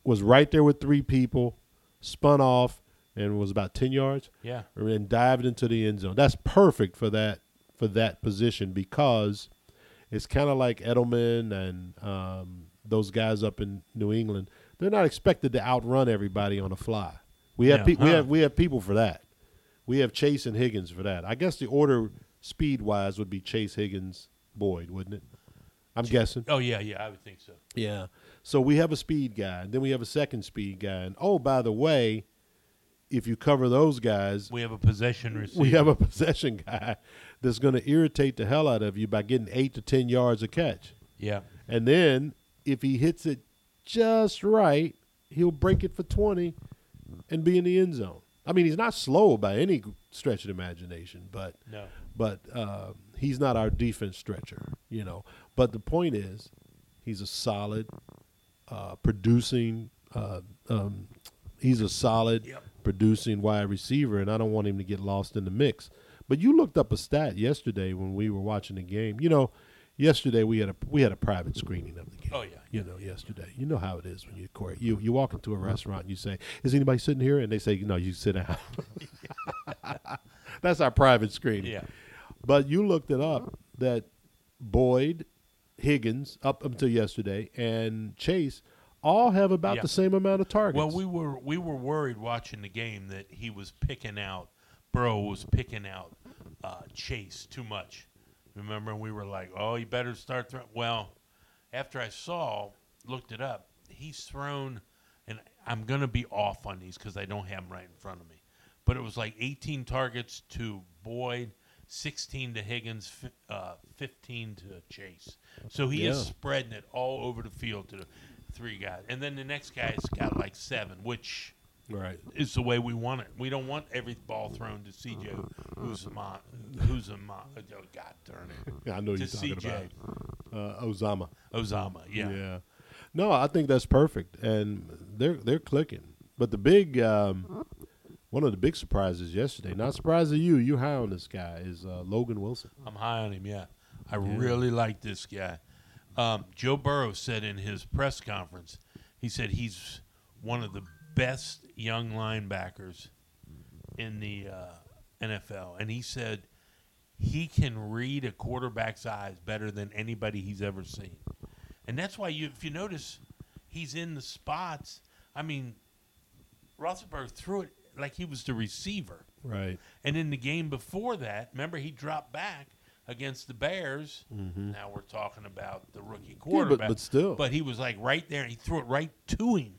Was right there with three people. Spun off and was about ten yards. Yeah. And dived into the end zone. That's perfect for that for that position because it's kind of like Edelman and um, those guys up in New England. They're not expected to outrun everybody on the fly. We have Yeah, pe- we have we have people for that. We have Chase and Higgins for that. I guess the order speed wise would be Chase Higgins Boyd, wouldn't it? I'm guessing. Oh yeah, yeah. I would think so. Yeah. So we have a speed guy, and then we have a second speed guy. And oh, by the way, if you cover those guys, We have a possession receiver. we have a possession guy that's going to irritate the hell out of you by getting eight to ten yards a catch. yeah, And then if he hits it just right, he'll break it for 20 and be in the end zone. I mean, he's not slow by any stretch of the imagination, but no. but uh, he's not our defense stretcher, you know. But the point is, he's a solid, uh, producing. Uh, um, he's a solid Yep. producing wide receiver, and I don't want him to get lost in the mix. But you looked up a stat yesterday when we were watching the game. You know, yesterday we had a we had a private screening of the game. Oh, yeah, you know, yesterday. You know how it is when you Corey, you you walk into a restaurant and you say, "Is anybody sitting here?" And they say, "No, you sit down." That's our private screening. Yeah. But you looked it up that Boyd, Higgins, up until yesterday, and Chase all have about Yeah. the same amount of targets. Well, we were we were worried watching the game that he was picking out. Burrow was picking out uh, Chase too much. Remember, we were like, "Oh, he better start throwing." Well, after I saw, looked it up, he's thrown, and I'm gonna be off on these because I don't have them right in front of me. But it was like 18 targets to Boyd, 16 to Higgins, fi- uh, 15 to Chase. So he is Yeah. spreading it all over the field to the three guys, and then the next guy's got like seven, which Right. is the way we want it. We don't want every ball thrown to CJ, who's a who's a mon, oh God darn it, Yeah, I know to you're talking CJ about uh, Osama. Uzomah. Yeah. No, I think that's perfect, and they're they're clicking. But the big, um, one of the big surprises yesterday. Not surprised at you. You high on this guy is uh, Logan Wilson. I'm high on him. Yeah, I really like this guy. Um, Joe Burrow said in his press conference, he said he's one of the best young linebackers in the uh, NFL, and he said he can read a quarterback's eyes better than anybody he's ever seen, and that's why you, if you notice, he's in the spots. I mean, Roethlisberger threw it like he was the receiver. Right. And in the game before that, remember he dropped back against the Bears. Mm-hmm. Now we're talking about the rookie quarterback, but still. But he was like right there, and he threw it right to him.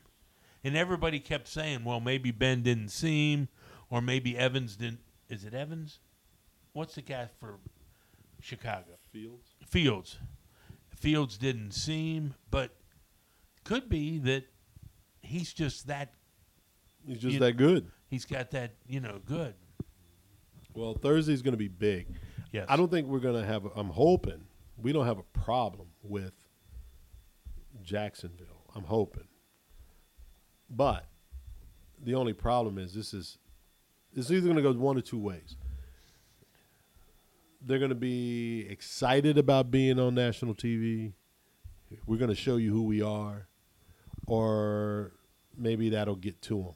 And everybody kept saying, "Well, maybe Ben didn't see him, or maybe Evans didn't." Is it Evans? What's the guy for Chicago? Fields. Fields. Fields didn't see him, but could be that he's just that. He's just You- that good. He's got that, you know, good. Well, Thursday's going to be big. Yes. I don't think we're going to have. I'm hoping we don't have a problem with Jacksonville. I'm hoping, but the only problem is this is it's either going to go one or two ways. They're going to be excited about being on national TV. We're going to show you who we are, or maybe that'll get to them.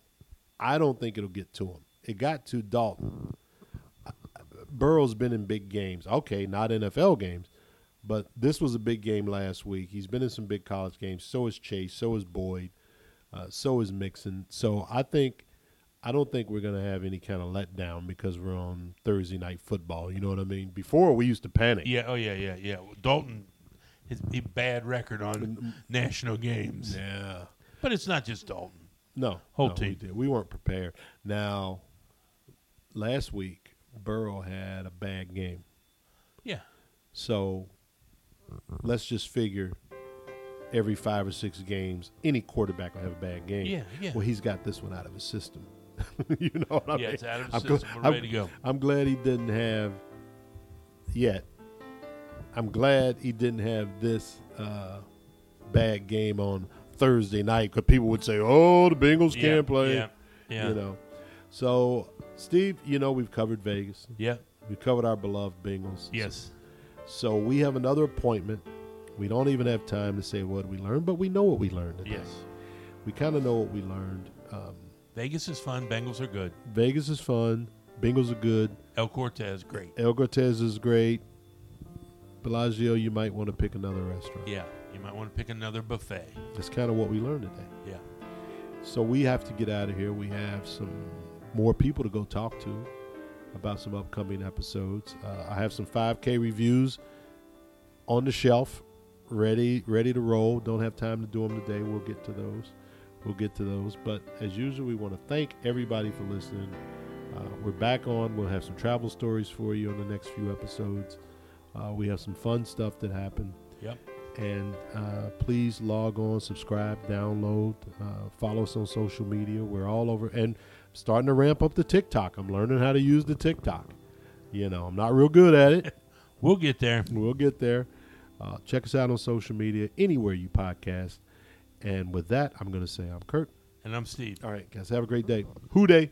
I don't think it'll get to him. It got to Dalton. Burrow's been in big games. Okay, not NFL games, but this was a big game last week. He's been in some big college games. So is Chase. So is Boyd. Uh, so is Mixon. So I think, I don't think we're going to have any kind of letdown because we're on Thursday night football. You know what I mean? Before we used to panic. Yeah. Oh yeah. Yeah. Yeah. Dalton, his, his bad record on national games, Yeah. but it's not just Dalton. No, Whole no, We, team. did. we weren't prepared. Now, last week Burrow had a bad game. Yeah. So let's just figure every five or six games, any quarterback will have a bad game. Yeah, yeah. Well, he's got this one out of his system. you know what I mean? Yeah, mean? it's out of his I'm gl- We're ready I'm- to go. I'm glad he didn't have yet. I'm glad he didn't have this uh, bad game on Thursday night because people would say, "Oh, the Bengals yeah. can't play." Yeah. Yeah. You know. So, Steve, you know we've covered Vegas. Yeah. We've covered our beloved Bengals. Yes. So we have another appointment. We don't even have time to say what we learned, but we know what we learned today. Yes. We kind of know what we learned. Um, Vegas is fun. Bengals are good. Vegas is fun. Bengals are good. El Cortez, great. El Cortez is great. Bellagio, you might want to pick another restaurant. Yeah. You might want to pick another buffet. That's kind of what we learned today. Yeah. So we have to get out of here. We have some more people to go talk to about some upcoming episodes. Uh, I have some 5K reviews on the shelf, ready ready to roll. Don't have time to do them today. We'll get to those. We'll get to those. But as usual, we want to thank everybody for listening. Uh, we're back on. We'll have some travel stories for you on the next few episodes. Uh, we have some fun stuff that happened. Yep. And uh, please log on, subscribe, download, uh, follow us on social media. We're all over and starting to ramp up the TikTok. I'm learning how to use the TikTok. You know, I'm not real good at it. We'll get there. we'll get there. Uh, check us out on social media, anywhere you podcast. And with that, I'm going to say I'm Kurt. And I'm Steve. All right, guys, have a great day. Who day?